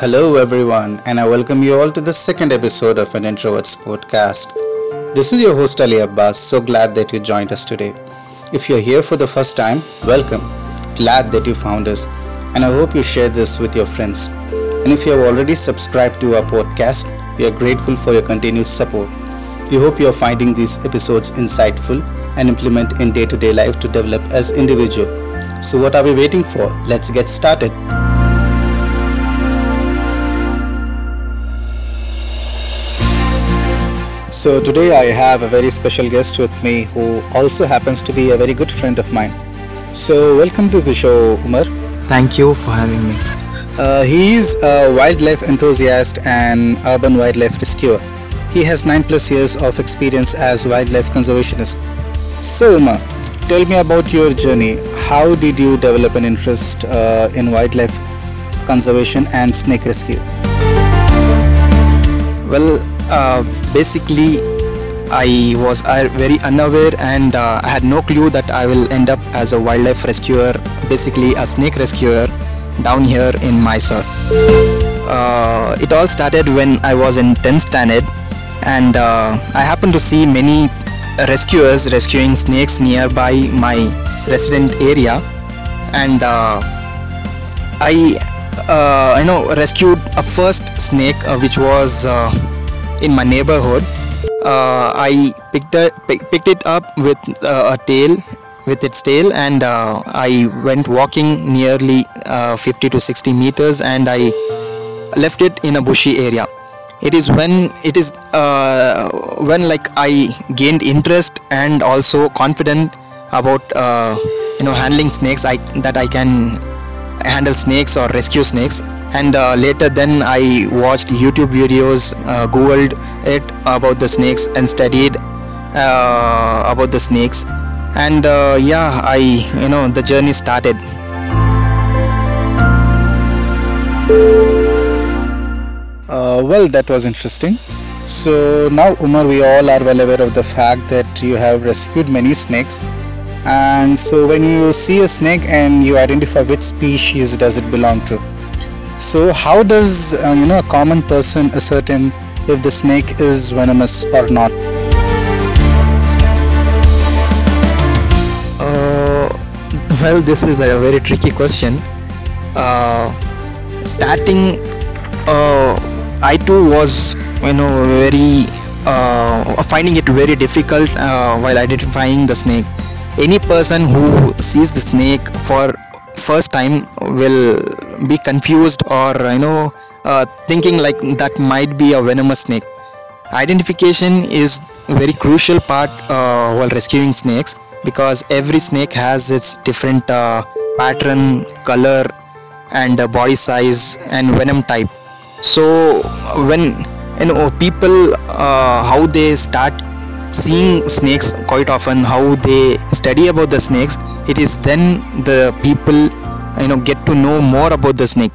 Hello, everyone, and I welcome you all to the second episode of an Introverts podcast. This is your host Ali Abbas. So glad that you joined us today. If you're here for the first time, welcome. Glad that you found us, and I hope you share this with your friends. And if you have already subscribed to our podcast, we are grateful for your continued support. We hope you are finding these episodes insightful and implement in day to day life to develop as individual. So, what are we waiting for? Let's get started. So, today I have a very special guest with me who also happens to be a very good friend of mine. So, welcome to the show, Umar. Thank you for having me. Uh, he is a wildlife enthusiast and urban wildlife rescuer. He has 9 plus years of experience as wildlife conservationist. So, Umar, tell me about your journey. How did you develop an interest uh, in wildlife conservation and snake rescue? Well, uh, basically, I was very unaware and uh, I had no clue that I will end up as a wildlife rescuer, basically a snake rescuer down here in Mysore. Uh, it all started when I was in 10th standard and uh, I happened to see many rescuers rescuing snakes nearby my resident area and uh, I uh, you know rescued a first snake which was in my neighborhood. Uh, I picked pick, picked it up with uh, a tail with its tail and uh, I went walking nearly uh, 50 to 60 meters and I left it in a bushy area. It is when it is uh, when like I gained interest and also confident about uh, you know handling snakes I that I can handle snakes or rescue snakes and uh, later then i watched youtube videos uh, googled it about the snakes and studied uh, about the snakes and uh, yeah i you know the journey started Uh, well, that was interesting. So now, Umar, we all are well aware of the fact that you have rescued many snakes. And so, when you see a snake and you identify which species does it belong to, so how does uh, you know a common person ascertain if the snake is venomous or not? uh, well this is a very tricky question uh, starting uh, i too was you know very uh, finding it very difficult uh, while identifying the snake any person who sees the snake for first time will be confused or you know uh, thinking like that might be a venomous snake. Identification is very crucial part uh, while rescuing snakes because every snake has its different uh, pattern color and uh, body size and venom type. So when you know people uh, how they start seeing snakes quite often how they study about the snakes it is then the people you know get to know more about the snake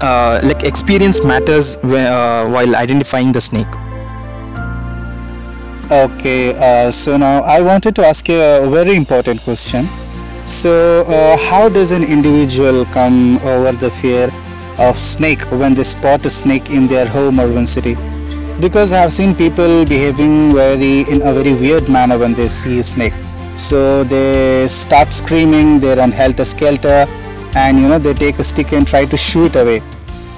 uh, like experience matters uh, while identifying the snake Okay, uh, so now I wanted to ask you a very important question. So, uh, how does an individual come over the fear of snake when they spot a snake in their home or one city? Because I have seen people behaving very in a very weird manner when they see a snake. So they start screaming, they run helter skelter, and you know they take a stick and try to shoo it away,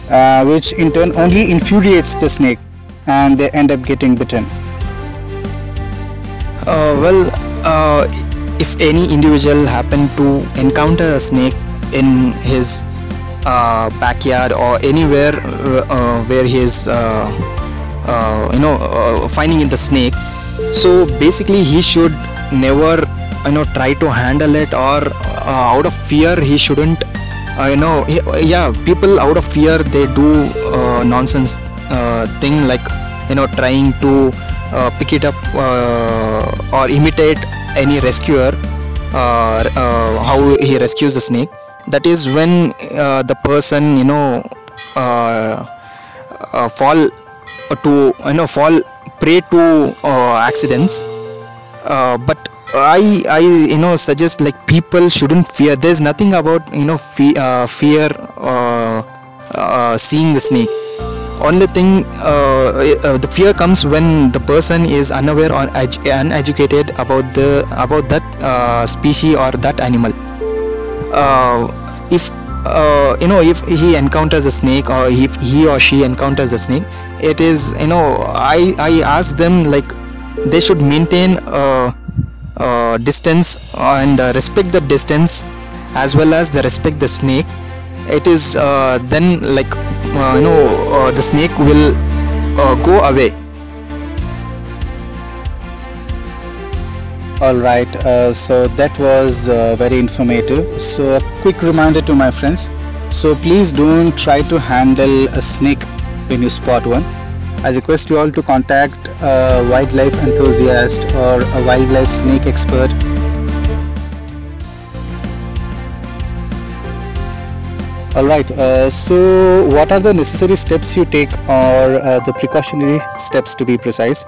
uh, which in turn only infuriates the snake, and they end up getting bitten. Uh, well, uh, if any individual happen to encounter a snake in his uh, backyard or anywhere uh, where he is, uh, uh, you know, uh, finding in the snake, so basically he should never, you know, try to handle it or uh, out of fear he shouldn't. Uh, you know, he- yeah, people out of fear they do uh, nonsense uh, thing like you know trying to uh, pick it up uh, or imitate any rescuer how he rescues the snake that is when the person you know fall to you know fall prey to accidents uh, but I I you know suggest like people shouldn't fear. There's nothing about you know fe- uh, fear uh, uh, seeing the snake only thing uh, the fear comes when the person is unaware or edu- uneducated about the about that species or that animal if uh, you know if he encounters a snake or if he or she encounters a snake it is you know i i ask them like they should maintain a, a distance and uh, respect the distance as well as they respect the snake it is uh, then like uh, you know uh, the snake will uh, go away All right, uh, so that was uh, very informative. So, a quick reminder to my friends so, please don't try to handle a snake when you spot one. I request you all to contact a wildlife enthusiast or a wildlife snake expert. All right, uh, so what are the necessary steps you take or uh, the precautionary steps to be precise?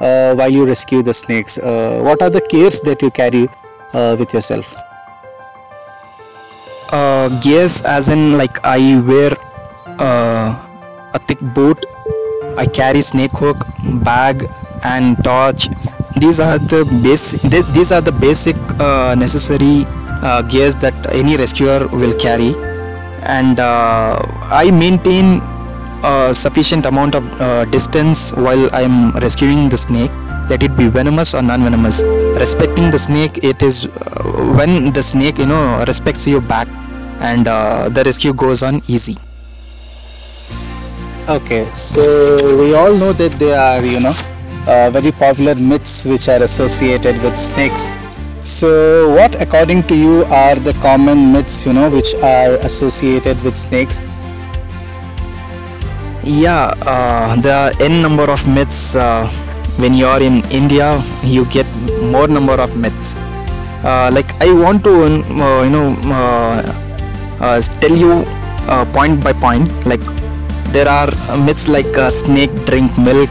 uh, while you rescue the snakes? Uh, what are the cares that you carry uh, with yourself? uh, gears as in like i wear uh, a thick boot i carry snake hook bag and torch. These are the basic these are the basic uh, necessary uh, gears that any rescuer will carry. And uh, i maintain a sufficient amount of uh, distance while i am rescuing the snake. Let it be venomous or non-venomous. Respecting the snake it is uh, when the snake you know respects your back and uh, the rescue goes on easy Okay, so we all know that there are, you know, uh, very popular myths which are associated with snakes. So, what, according to you, are the common myths, you know, which are associated with snakes? yeah uh, there are n number of myths uh, when you are in india you get more number of myths uh, like i want to uh, you know uh, tell you point by point like there are myths like uh, snake drink milk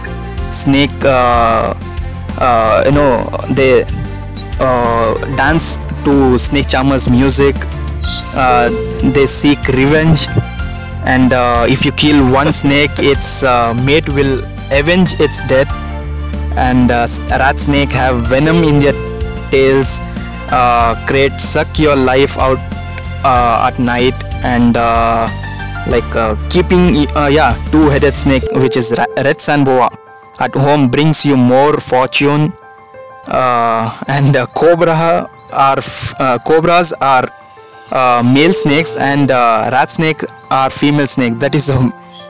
snake uh, uh, you know they uh, dance to snake charmers music. Uh, they seek revenge. And uh, if you kill one snake its mate will avenge its death. And rat snake have venom in their tails. Kraits suck your life out at night. And like uh, keeping uh, yeah two-headed snake which is red sand boa. At home brings you more fortune uh, and uh, cobra are uh, cobras are uh, male snakes and uh, rat snake are female snake. That is a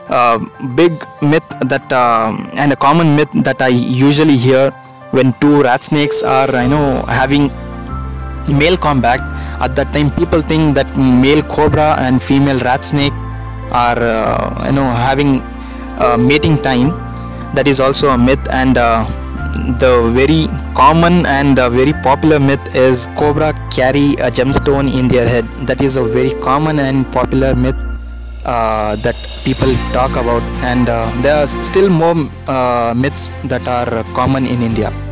uh, big myth that uh, and a common myth that i usually hear when two rat snakes are you know having male combat. At that time people think that male cobra and female rat snake are uh, you know having uh, mating time. That is also a myth and uh, the very common and very popular myth is cobra carry a gemstone in their head. That is a very common and popular myth uh, that people talk about. And uh, there are still more uh, myths that are common in india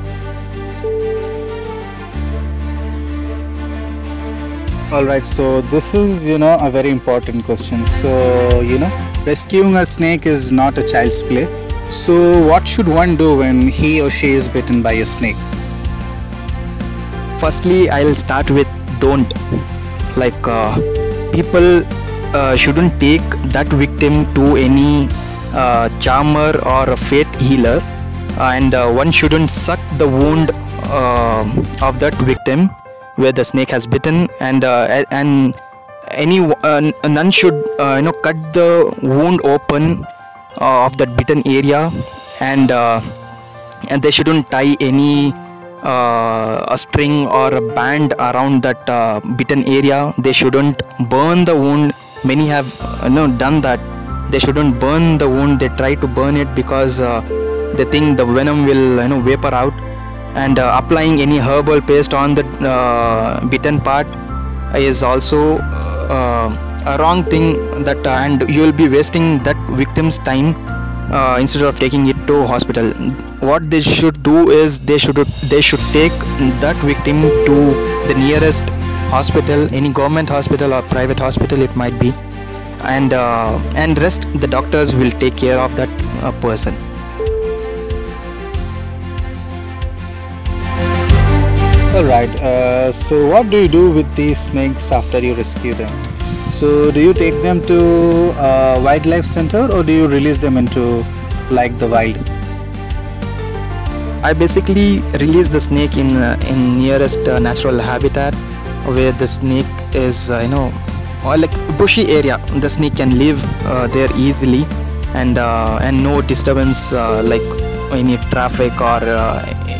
All right, so this is, you know, a very important question. So, you know, rescuing a snake is not a child's play. So, what should one do when he or she is bitten by a snake? firstly i'll start with don't like uh, people uh, shouldn't take that victim to any uh, charmer or a fate healer and uh, one shouldn't suck the wound uh, of that victim where the snake has bitten and uh, and any uh, none should uh, you know cut the wound open of that bitten area and and they shouldn't tie any uh, a string or a band around that uh, bitten area. They shouldn't burn the wound. Many have you know done that. They shouldn't burn the wound. They try to burn it because uh, they think the venom will you know vapor out and uh, applying any herbal paste on the uh, bitten part is also uh, a wrong thing that uh, and you will be wasting that victim's time uh, instead of taking it to hospital. What they should do is they should they should take that victim to the nearest hospital any government hospital or private hospital it might be and uh, and rest. The doctors will take care of that uh, person All right. Uh, so, what do you do with these snakes after you rescue them? So, do you take them to a wildlife center or do you release them into like the wild? I basically release the snake in uh, in nearest uh, natural habitat where the snake is uh, you know or like bushy area the snake can live uh, there easily and uh, and no disturbance uh, like any traffic or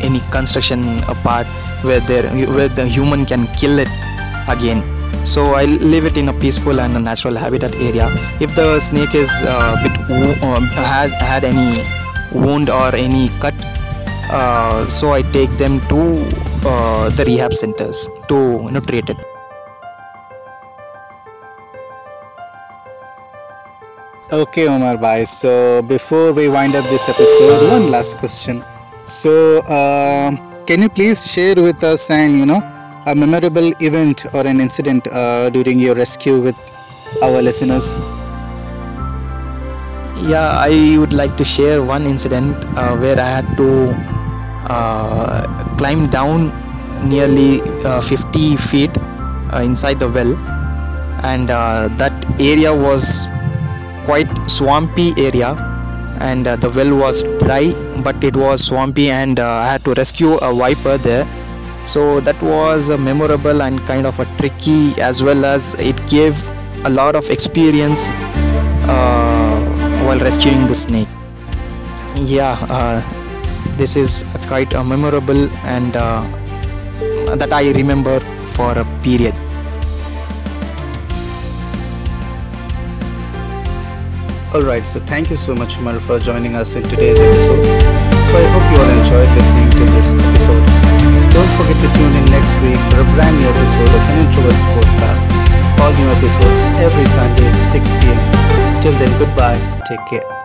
any construction uh, part where there where the human can kill it again so i leave it in a peaceful and a natural habitat area if the snake is uh, bit um, had had any wound or any cut uh, so I take them to uh, the rehab centers to you know treat it. Okay, Umar Bhai. So, before we wind up this episode, one last question. So, uh, can you please share with us and you know a memorable event or an incident uh, during your rescue with our listeners? Yeah, I would like to share one incident uh, where I had to uh, climb down nearly uh, 50 feet uh, inside the well, and uh, that area was quite swampy area, and uh, the well was dry, but it was swampy, and uh, I had to rescue a viper there. So that was a memorable and kind of a tricky, as well as it gave a lot of experience uh, while rescuing the snake. Yeah, uh, this is quite a memorable and uh, that I remember for a period. Alright, so thank you so much, Umar, for joining us in today's episode. So I hope you all enjoyed listening to this episode. Don't forget to tune in next week for a brand new episode of an Introverts Podcast. All new episodes every Sunday at 6 pm. Till then, goodbye. Take care.